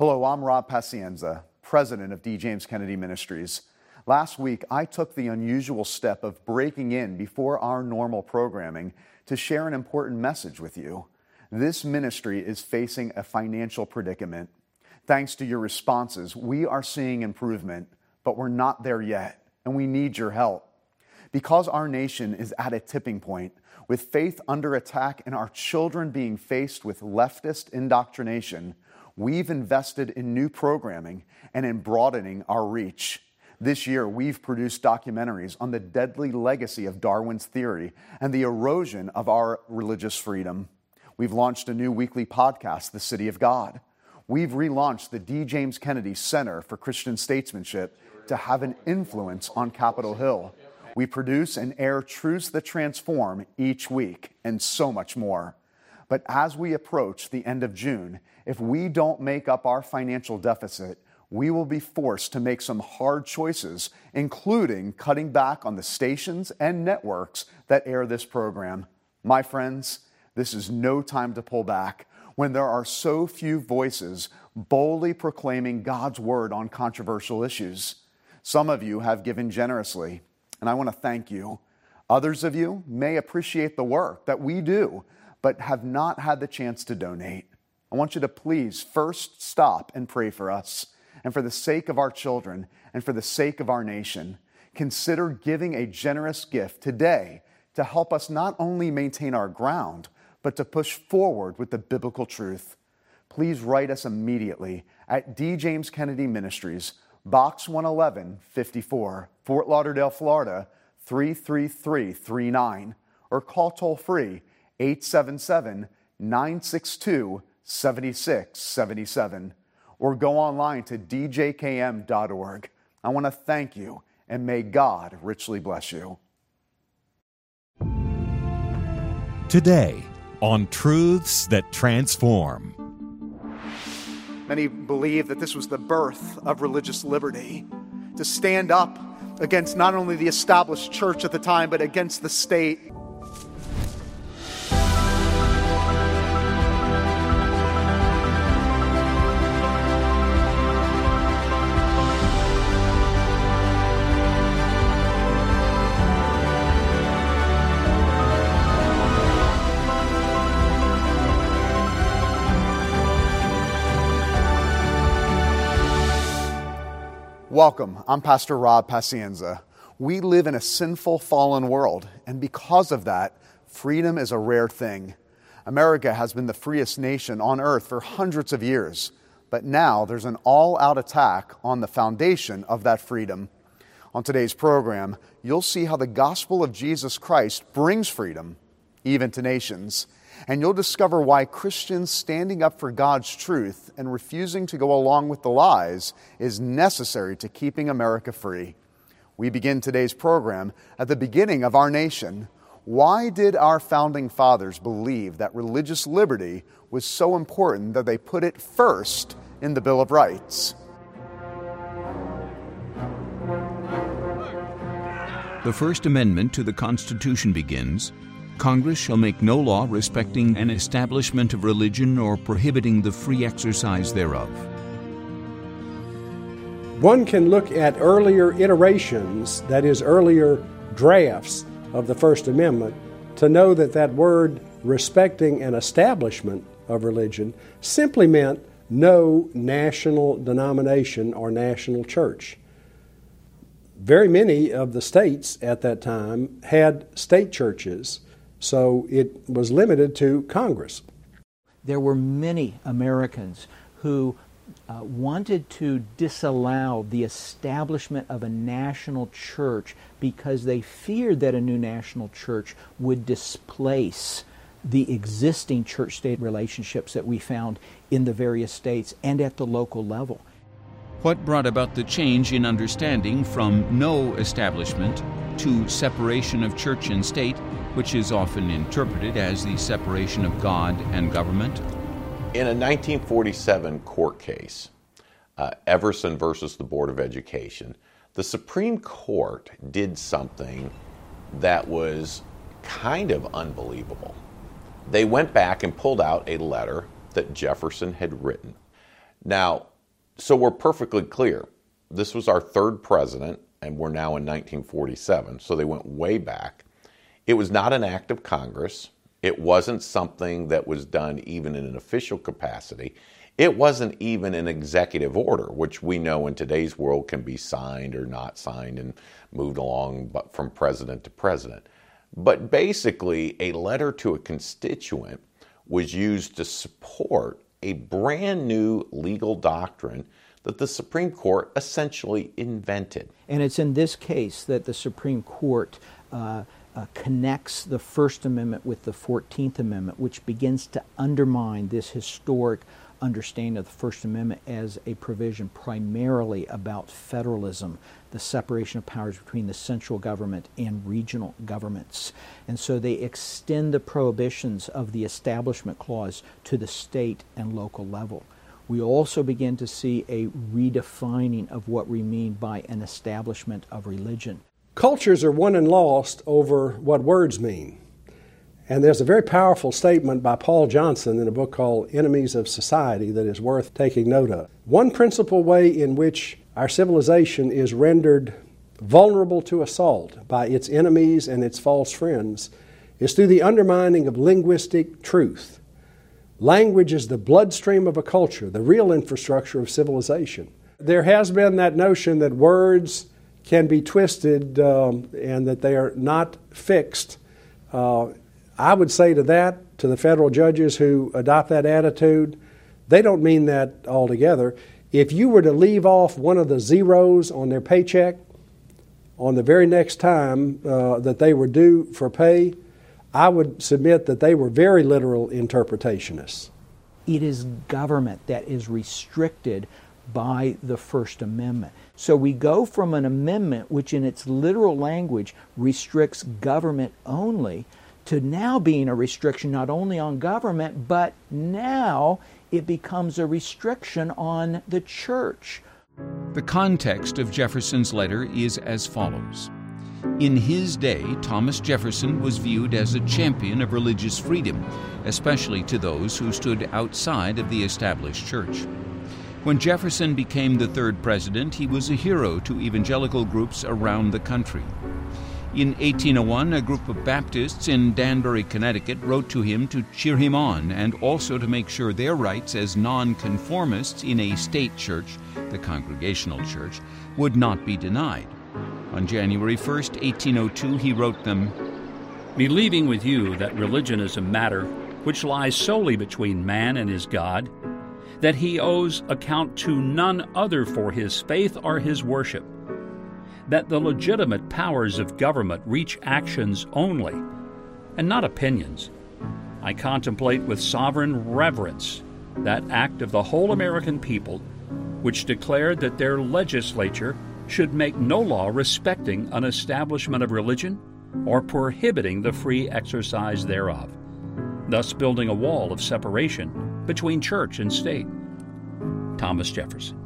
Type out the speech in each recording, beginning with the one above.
Hello, I'm Rob Pacienza, president of D. James Kennedy Ministries. Last week, I took the unusual step of breaking in before our normal programming to share an important message with you. This ministry is facing a financial predicament. Thanks to your responses, we are seeing improvement, but we're not there yet, and we need your help. Because our nation is at a tipping point, with faith under attack and our children being faced with leftist indoctrination, we've invested in new programming and in broadening our reach. This year, we've produced documentaries on the deadly legacy of Darwin's theory and the erosion of our religious freedom. We've launched a new weekly podcast, The City of God. We've relaunched the D. James Kennedy Center for Christian Statesmanship to have an influence on Capitol Hill. We produce and air Truths That Transform each week, and so much more. But as we approach the end of June, if we don't make up our financial deficit, we will be forced to make some hard choices, including cutting back on the stations and networks that air this program. My friends, this is no time to pull back when there are so few voices boldly proclaiming God's word on controversial issues. Some of you have given generously, and I want to thank you. Others of you may appreciate the work that we do but have not had the chance to donate, I want you to please first stop and pray for us. And for the sake of our children and for the sake of our nation, consider giving a generous gift today to help us not only maintain our ground, but to push forward with the biblical truth. Please write us immediately at D. James Kennedy Ministries, Box 111 54, Fort Lauderdale, Florida 33339, or call toll free 877 962 7677 or go online to djkm.org. I want to thank you and may God richly bless you. Today on Truths That Transform. Many believe that this was the birth of religious liberty to stand up against not only the established church at the time, but against the state Welcome. I'm Pastor Rob Pacienza. We live in a sinful, fallen world, and because of that, freedom is a rare thing. America has been the freest nation on earth for hundreds of years, but now there's an all out attack on the foundation of that freedom. On today's program, you'll see how the gospel of Jesus Christ brings freedom, even to nations and you'll discover why Christians standing up for God's truth and refusing to go along with the lies is necessary to keeping America free. We begin today's program at the beginning of our nation. Why did our founding fathers believe that religious liberty was so important that they put it first in the Bill of Rights? The First Amendment to the Constitution begins Congress shall make no law respecting an establishment of religion or prohibiting the free exercise thereof. One can look at earlier iterations, that is, earlier drafts of the First Amendment, to know that that word respecting an establishment of religion simply meant no national denomination or national church. Very many of the states at that time had state churches so it was limited to Congress. There were many Americans who uh, wanted to disallow the establishment of a national church because they feared that a new national church would displace the existing church state relationships that we found in the various states and at the local level. What brought about the change in understanding from no establishment to separation of church and state which is often interpreted as the separation of God and government? In a 1947 court case, uh, Everson versus the Board of Education, the Supreme Court did something that was kind of unbelievable. They went back and pulled out a letter that Jefferson had written. Now, so we're perfectly clear. This was our third president, and we're now in 1947, so they went way back. It was not an act of Congress. It wasn't something that was done even in an official capacity. It wasn't even an executive order, which we know in today's world can be signed or not signed and moved along from president to president. But basically, a letter to a constituent was used to support a brand new legal doctrine that the Supreme Court essentially invented. And it's in this case that the Supreme Court uh, uh, connects the First Amendment with the 14th Amendment, which begins to undermine this historic understanding of the First Amendment as a provision primarily about federalism, the separation of powers between the central government and regional governments. And so they extend the prohibitions of the Establishment Clause to the state and local level. We also begin to see a redefining of what we mean by an establishment of religion. Cultures are won and lost over what words mean. And there's a very powerful statement by Paul Johnson in a book called Enemies of Society that is worth taking note of. One principal way in which our civilization is rendered vulnerable to assault by its enemies and its false friends is through the undermining of linguistic truth. Language is the bloodstream of a culture, the real infrastructure of civilization. There has been that notion that words can be twisted um, and that they are not fixed. Uh, I would say to that, to the federal judges who adopt that attitude, they don't mean that altogether. If you were to leave off one of the zeros on their paycheck on the very next time uh, that they were due for pay, I would submit that they were very literal interpretationists. It is government that is restricted by the First Amendment. So we go from an amendment which, in its literal language, restricts government only to now being a restriction not only on government, but now it becomes a restriction on the church. The context of Jefferson's letter is as follows. In his day, Thomas Jefferson was viewed as a champion of religious freedom, especially to those who stood outside of the established church. When Jefferson became the third president, he was a hero to evangelical groups around the country. In 1801, a group of Baptists in Danbury, Connecticut wrote to him to cheer him on and also to make sure their rights as nonconformists in a state church, the Congregational Church, would not be denied. On January 1, 1802, he wrote them Believing with you that religion is a matter which lies solely between man and his God, that he owes account to none other for his faith or his worship that the legitimate powers of government reach actions only, and not opinions. I contemplate with sovereign reverence that act of the whole American people which declared that their legislature should make no law respecting an establishment of religion or prohibiting the free exercise thereof, thus building a wall of separation between church and state. Thomas Jefferson.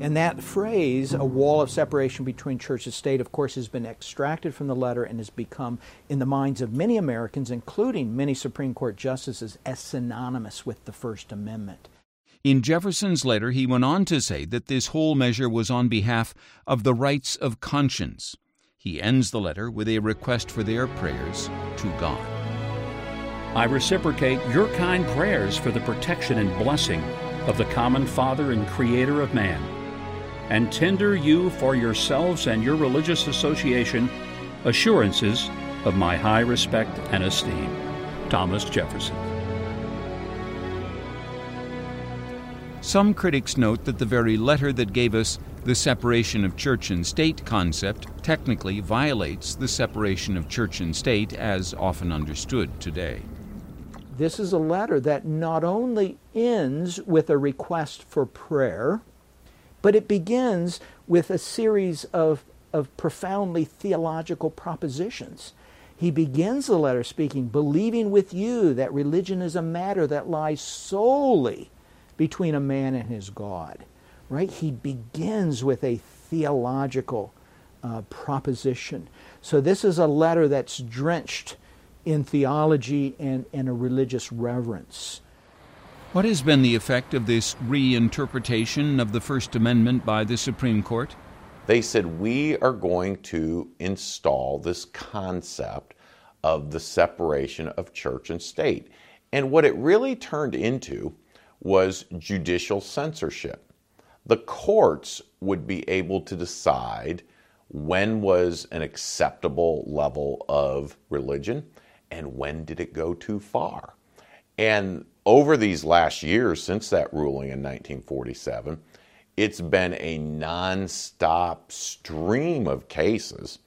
And that phrase, a wall of separation between church and state, of course, has been extracted from the letter and has become, in the minds of many Americans, including many Supreme Court justices, as synonymous with the First Amendment. In Jefferson's letter, he went on to say that this whole measure was on behalf of the rights of conscience. He ends the letter with a request for their prayers to God. I reciprocate your kind prayers for the protection and blessing of the common Father and Creator of man and tender you for yourselves and your religious association assurances of my high respect and esteem. Thomas Jefferson. Some critics note that the very letter that gave us the separation of church and state concept technically violates the separation of church and state as often understood today. This is a letter that not only ends with a request for prayer, but it begins with a series of, of profoundly theological propositions. He begins the letter speaking, believing with you that religion is a matter that lies solely between a man and his God. Right? He begins with a theological uh, proposition. So this is a letter that's drenched in theology and, and a religious reverence. What has been the effect of this reinterpretation of the First Amendment by the Supreme Court? They said, We are going to install this concept of the separation of church and state. And what it really turned into was judicial censorship. The courts would be able to decide when was an acceptable level of religion and when did it go too far. And over these last years, since that ruling in 1947, it's been a nonstop stream of cases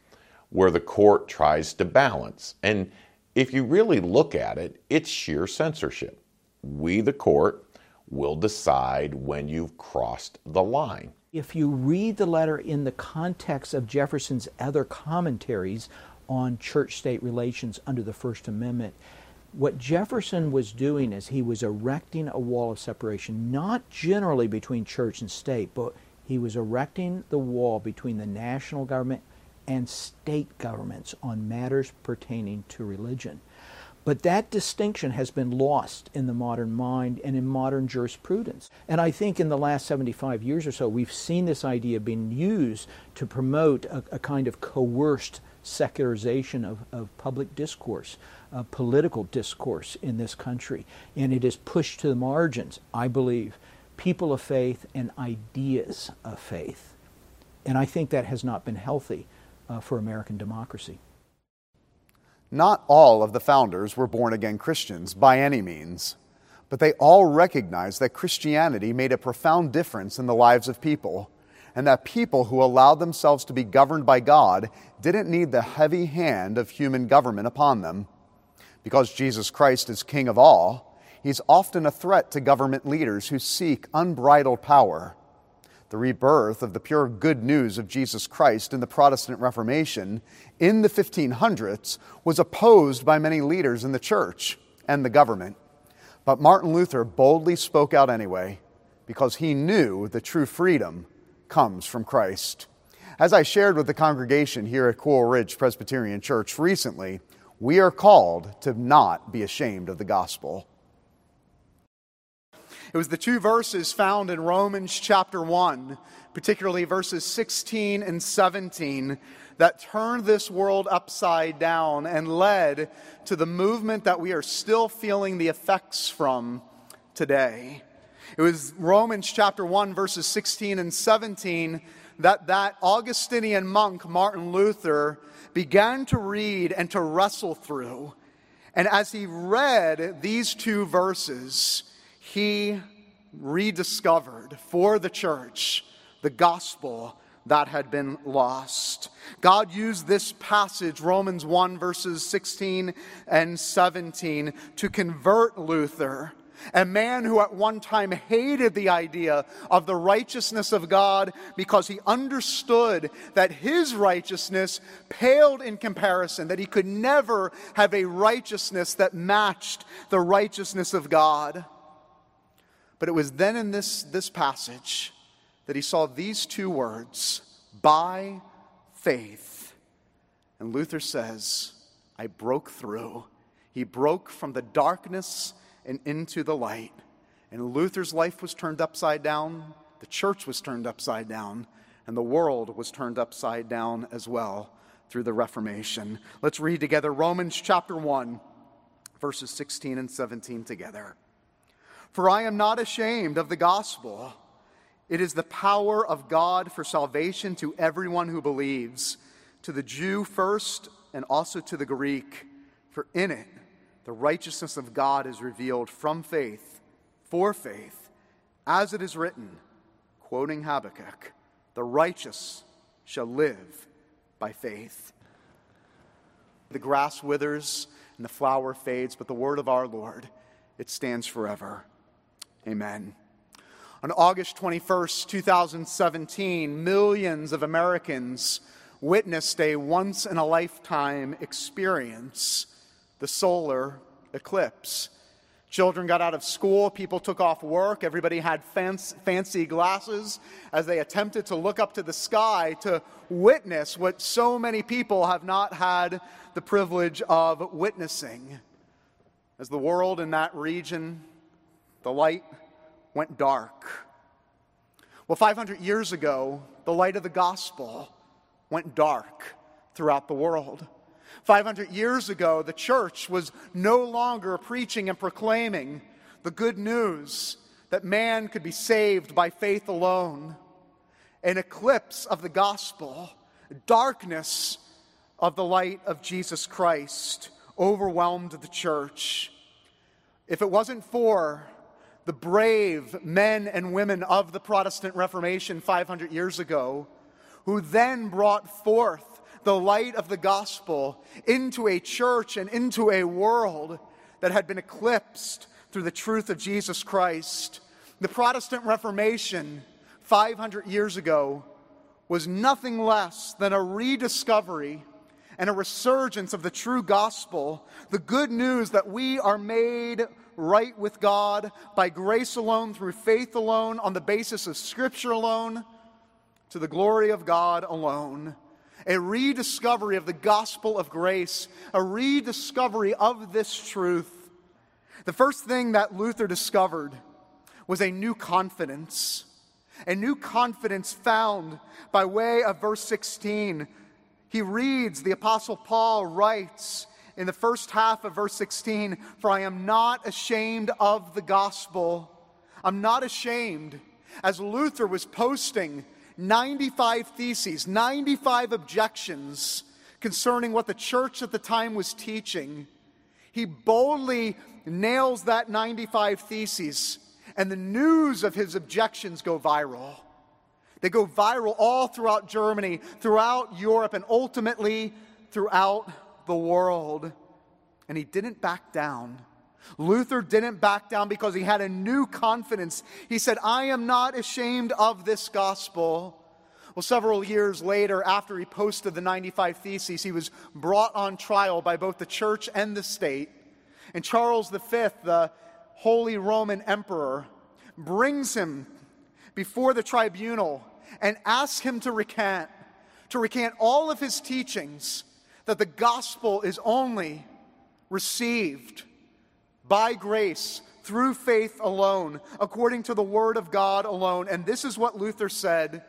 where the court tries to balance. And if you really look at it, it's sheer censorship. We, the court, will decide when you've crossed the line. If you read the letter in the context of Jefferson's other commentaries on church state relations under the First Amendment, what Jefferson was doing is he was erecting a wall of separation, not generally between church and state, but he was erecting the wall between the national government and state governments on matters pertaining to religion. But that distinction has been lost in the modern mind and in modern jurisprudence. And I think in the last 75 years or so, we've seen this idea being used to promote a, a kind of coerced secularization of, of public discourse, uh, political discourse in this country. And it is pushed to the margins, I believe, people of faith and ideas of faith. And I think that has not been healthy uh, for American democracy. Not all of the founders were born again Christians by any means, but they all recognized that Christianity made a profound difference in the lives of people, and that people who allowed themselves to be governed by God didn't need the heavy hand of human government upon them. Because Jesus Christ is King of all, he's often a threat to government leaders who seek unbridled power. The rebirth of the pure good news of Jesus Christ in the Protestant Reformation in the 1500s was opposed by many leaders in the church and the government. But Martin Luther boldly spoke out anyway because he knew the true freedom comes from Christ. As I shared with the congregation here at Coral Ridge Presbyterian Church recently, we are called to not be ashamed of the gospel. It was the two verses found in Romans chapter 1, particularly verses 16 and 17, that turned this world upside down and led to the movement that we are still feeling the effects from today. It was Romans chapter 1, verses 16 and 17 that that Augustinian monk, Martin Luther, began to read and to wrestle through. And as he read these two verses, he rediscovered for the church the gospel that had been lost. God used this passage, Romans 1, verses 16 and 17, to convert Luther, a man who at one time hated the idea of the righteousness of God because he understood that his righteousness paled in comparison, that he could never have a righteousness that matched the righteousness of God. But it was then in this, this passage that he saw these two words by faith. And Luther says, I broke through. He broke from the darkness and into the light. And Luther's life was turned upside down, the church was turned upside down, and the world was turned upside down as well through the Reformation. Let's read together Romans chapter 1, verses 16 and 17 together. For I am not ashamed of the gospel. It is the power of God for salvation to everyone who believes, to the Jew first and also to the Greek. For in it, the righteousness of God is revealed from faith, for faith, as it is written, quoting Habakkuk, the righteous shall live by faith. The grass withers and the flower fades, but the word of our Lord, it stands forever. Amen. On August 21st, 2017, millions of Americans witnessed a once in a lifetime experience the solar eclipse. Children got out of school, people took off work, everybody had fancy glasses as they attempted to look up to the sky to witness what so many people have not had the privilege of witnessing. As the world in that region the light went dark. Well, 500 years ago, the light of the gospel went dark throughout the world. 500 years ago, the church was no longer preaching and proclaiming the good news that man could be saved by faith alone. An eclipse of the gospel, darkness of the light of Jesus Christ overwhelmed the church. If it wasn't for the brave men and women of the Protestant Reformation 500 years ago, who then brought forth the light of the gospel into a church and into a world that had been eclipsed through the truth of Jesus Christ. The Protestant Reformation 500 years ago was nothing less than a rediscovery and a resurgence of the true gospel, the good news that we are made right with God by grace alone, through faith alone, on the basis of Scripture alone, to the glory of God alone. A rediscovery of the gospel of grace, a rediscovery of this truth. The first thing that Luther discovered was a new confidence. A new confidence found by way of verse 16. He reads, the Apostle Paul writes, in the first half of verse 16 For I am not ashamed of the gospel. I'm not ashamed. As Luther was posting 95 theses, 95 objections concerning what the church at the time was teaching, he boldly nails that 95 theses, and the news of his objections go viral. They go viral all throughout Germany, throughout Europe, and ultimately throughout the world. And he didn't back down. Luther didn't back down because he had a new confidence. He said, I am not ashamed of this gospel. Well, several years later, after he posted the 95 Theses, he was brought on trial by both the church and the state. And Charles V, the Holy Roman Emperor, brings him before the tribunal and asks him to recant, to recant all of his teachings that the gospel is only received by grace through faith alone, according to the word of God alone. And this is what Luther said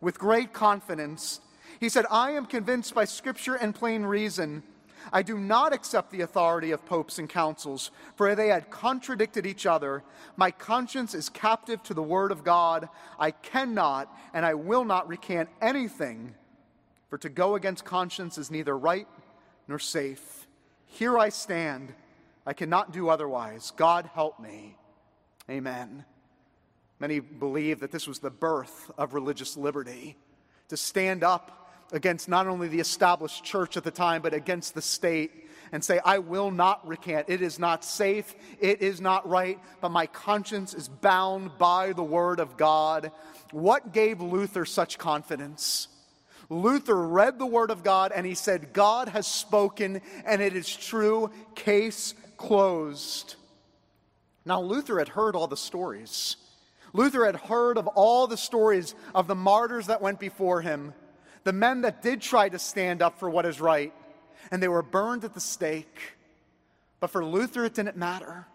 with great confidence. He said, I am convinced by scripture and plain reason. I do not accept the authority of popes and councils, for they had contradicted each other. My conscience is captive to the word of God. I cannot and I will not recant anything for to go against conscience is neither right nor safe. Here I stand. I cannot do otherwise. God help me. Amen. Many believe that this was the birth of religious liberty to stand up against not only the established church at the time, but against the state and say, I will not recant. It is not safe. It is not right, but my conscience is bound by the word of God. What gave Luther such confidence? Luther read the Word of God and he said, God has spoken and it is true. Case closed. Now, Luther had heard all the stories. Luther had heard of all the stories of the martyrs that went before him, the men that did try to stand up for what is right, and they were burned at the stake. But for Luther, it didn't matter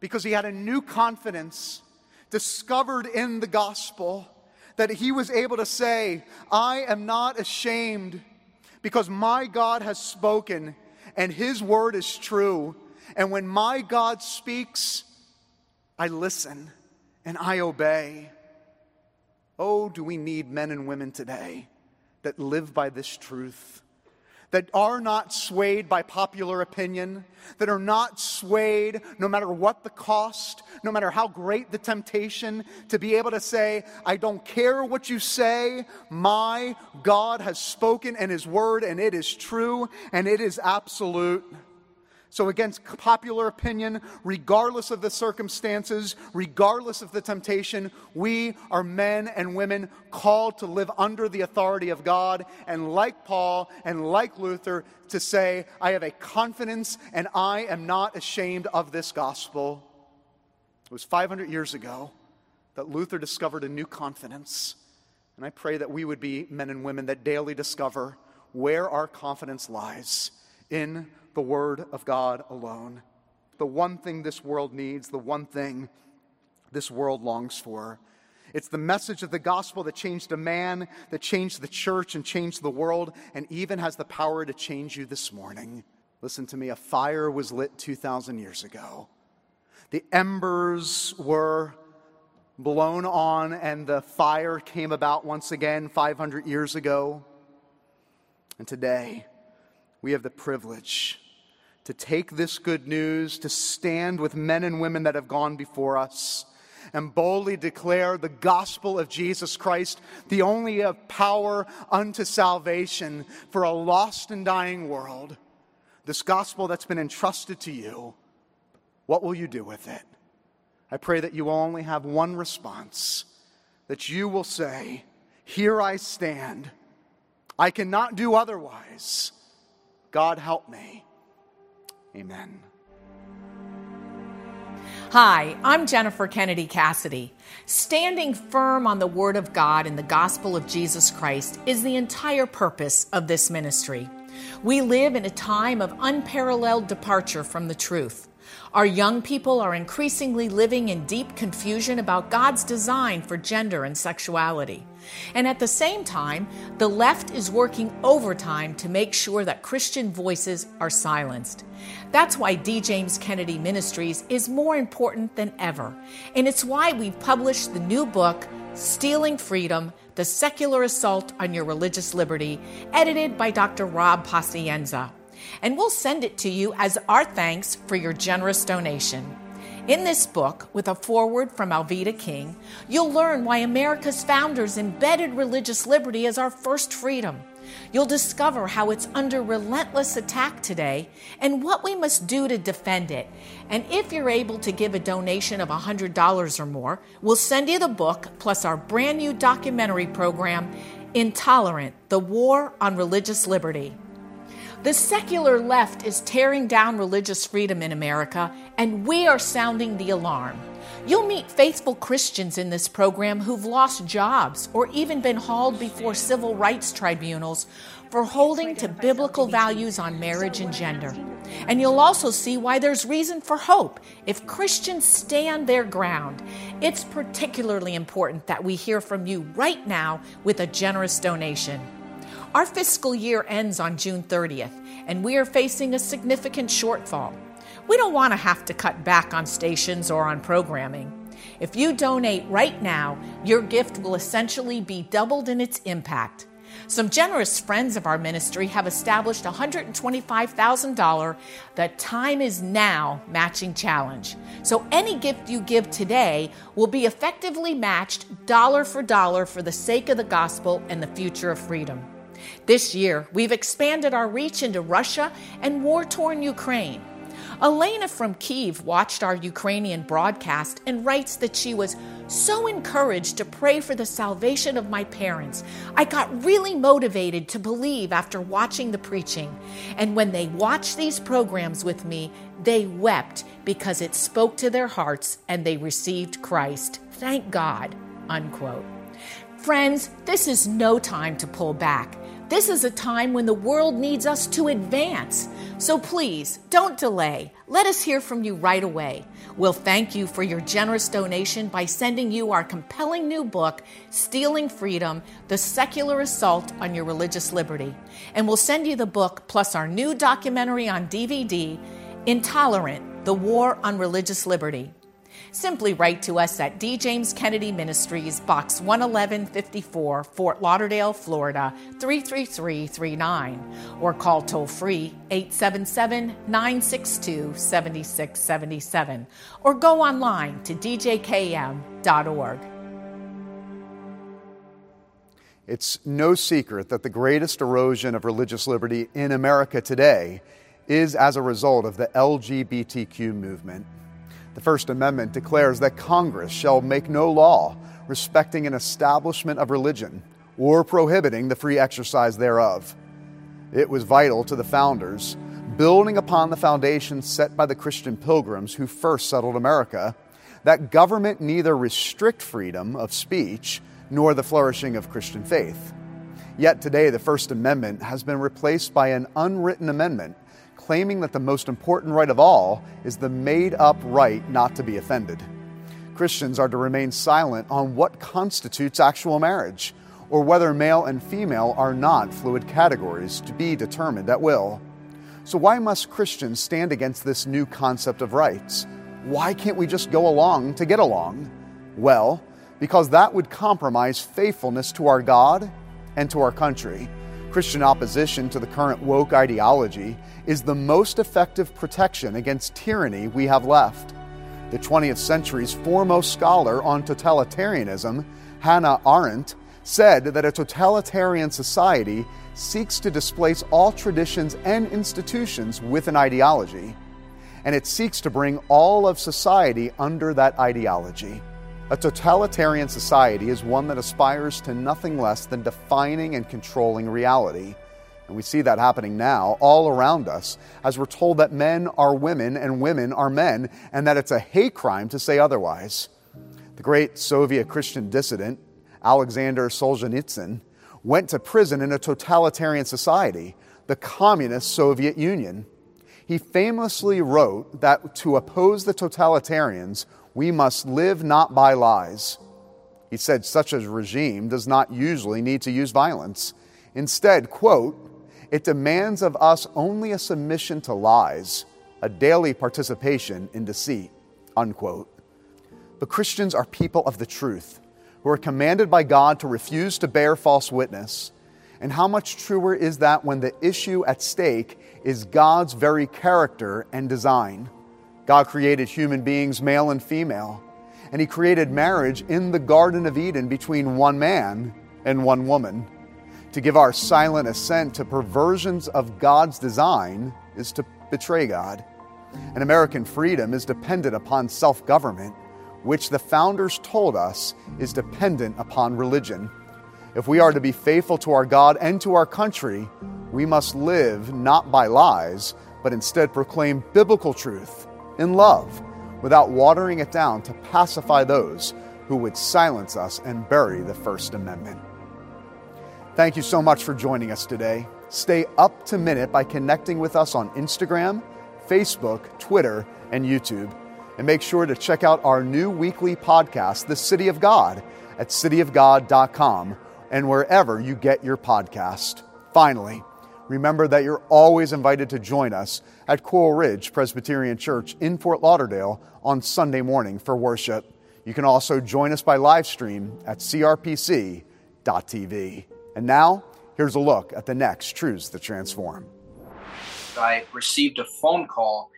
because he had a new confidence discovered in the gospel that he was able to say, I am not ashamed because my God has spoken and his word is true. And when my God speaks, I listen and I obey. Oh, do we need men and women today that live by this truth? that are not swayed by popular opinion, that are not swayed no matter what the cost, no matter how great the temptation, to be able to say, I don't care what you say, my God has spoken and His word, and it is true and it is absolute. So, against popular opinion, regardless of the circumstances, regardless of the temptation, we are men and women called to live under the authority of God. And like Paul and like Luther, to say, I have a confidence and I am not ashamed of this gospel. It was 500 years ago that Luther discovered a new confidence. And I pray that we would be men and women that daily discover where our confidence lies in the Word of God alone. The one thing this world needs, the one thing this world longs for. It's the message of the gospel that changed a man, that changed the church and changed the world, and even has the power to change you this morning. Listen to me a fire was lit 2,000 years ago. The embers were blown on, and the fire came about once again 500 years ago. And today, we have the privilege to take this good news, to stand with men and women that have gone before us, and boldly declare the gospel of Jesus Christ, the only of power unto salvation for a lost and dying world. This gospel that's been entrusted to you, what will you do with it? I pray that you will only have one response that you will say, Here I stand. I cannot do otherwise. God help me. Amen. Hi, I'm Jennifer Kennedy Cassidy. Standing firm on the Word of God and the gospel of Jesus Christ is the entire purpose of this ministry. We live in a time of unparalleled departure from the truth. Our young people are increasingly living in deep confusion about God's design for gender and sexuality. And at the same time, the left is working overtime to make sure that Christian voices are silenced. That's why D. James Kennedy Ministries is more important than ever. And it's why we've published the new book, Stealing Freedom The Secular Assault on Your Religious Liberty, edited by Dr. Rob Pacienza and we'll send it to you as our thanks for your generous donation. In this book, with a foreword from Alveda King, you'll learn why America's founders embedded religious liberty as our first freedom. You'll discover how it's under relentless attack today and what we must do to defend it. And if you're able to give a donation of $100 or more, we'll send you the book plus our brand new documentary program, Intolerant The War on Religious Liberty. The secular left is tearing down religious freedom in America, and we are sounding the alarm. You'll meet faithful Christians in this program who've lost jobs or even been hauled before civil rights tribunals for holding to biblical values on marriage and gender. And you'll also see why there's reason for hope if Christians stand their ground. It's particularly important that we hear from you right now with a generous donation. Our fiscal year ends on June 30th, and we are facing a significant shortfall. We don't want to have to cut back on stations or on programming. If you donate right now, your gift will essentially be doubled in its impact. Some generous friends of our ministry have established a $125,000 The Time is Now matching challenge. So any gift you give today will be effectively matched dollar for dollar for the sake of the gospel and the future of freedom. This year, we've expanded our reach into Russia and war torn Ukraine. Elena from Kiev watched our Ukrainian broadcast and writes that she was so encouraged to pray for the salvation of my parents. I got really motivated to believe after watching the preaching. And when they watched these programs with me, they wept because it spoke to their hearts and they received Christ. Thank God. Unquote. Friends, this is no time to pull back. This is a time when the world needs us to advance. So please, don't delay. Let us hear from you right away. We'll thank you for your generous donation by sending you our compelling new book, Stealing Freedom The Secular Assault on Your Religious Liberty. And we'll send you the book plus our new documentary on DVD, Intolerant The War on Religious Liberty. Simply write to us at D. James Kennedy Ministries, Box 11154, Fort Lauderdale, Florida 33339, or call toll free 877 962 7677, or go online to djkm.org. It's no secret that the greatest erosion of religious liberty in America today is as a result of the LGBTQ movement. The First Amendment declares that Congress shall make no law respecting an establishment of religion or prohibiting the free exercise thereof. It was vital to the founders, building upon the foundation set by the Christian pilgrims who first settled America, that government neither restrict freedom of speech nor the flourishing of Christian faith. Yet today, the First Amendment has been replaced by an unwritten amendment claiming that the most important right of all is the made up right not to be offended. Christians are to remain silent on what constitutes actual marriage, or whether male and female are not fluid categories to be determined at will. So, why must Christians stand against this new concept of rights? Why can't we just go along to get along? Well, because that would compromise faithfulness to our God and to our country. Christian opposition to the current woke ideology is the most effective protection against tyranny we have left. The 20th century's foremost scholar on totalitarianism, Hannah Arendt, said that a totalitarian society seeks to displace all traditions and institutions with an ideology, and it seeks to bring all of society under that ideology. A totalitarian society is one that aspires to nothing less than defining and controlling reality. And we see that happening now all around us as we're told that men are women and women are men, and that it's a hate crime to say otherwise. The great Soviet Christian dissident, Alexander Solzhenitsyn, went to prison in a totalitarian society, the Communist Soviet Union. He famously wrote that to oppose the totalitarians, we must live not by lies. He said such a regime does not usually need to use violence. Instead, quote, it demands of us only a submission to lies, a daily participation in deceit, unquote. But Christians are people of the truth who are commanded by God to refuse to bear false witness. And how much truer is that when the issue at stake is God's very character and design? God created human beings, male and female, and He created marriage in the Garden of Eden between one man and one woman. To give our silent assent to perversions of God's design is to betray God. And American freedom is dependent upon self government, which the founders told us is dependent upon religion. If we are to be faithful to our God and to our country, we must live not by lies, but instead proclaim biblical truth in love without watering it down to pacify those who would silence us and bury the First Amendment. Thank you so much for joining us today. Stay up to minute by connecting with us on Instagram, Facebook, Twitter, and YouTube. And make sure to check out our new weekly podcast, The City of God, at cityofgod.com and wherever you get your podcast. Finally, remember that you're always invited to join us at Coral Ridge Presbyterian Church in Fort Lauderdale on Sunday morning for worship. You can also join us by live stream at crpc.tv. And now, here's a look at the next Truths That Transform. I received a phone call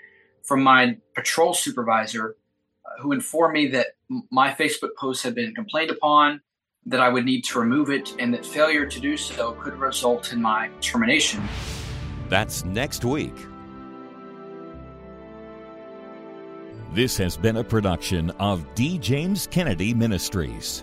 from my patrol supervisor uh, who informed me that my Facebook posts had been complained upon, that I would need to remove it, and that failure to do so could result in my termination. That's next week. This has been a production of D. James Kennedy Ministries.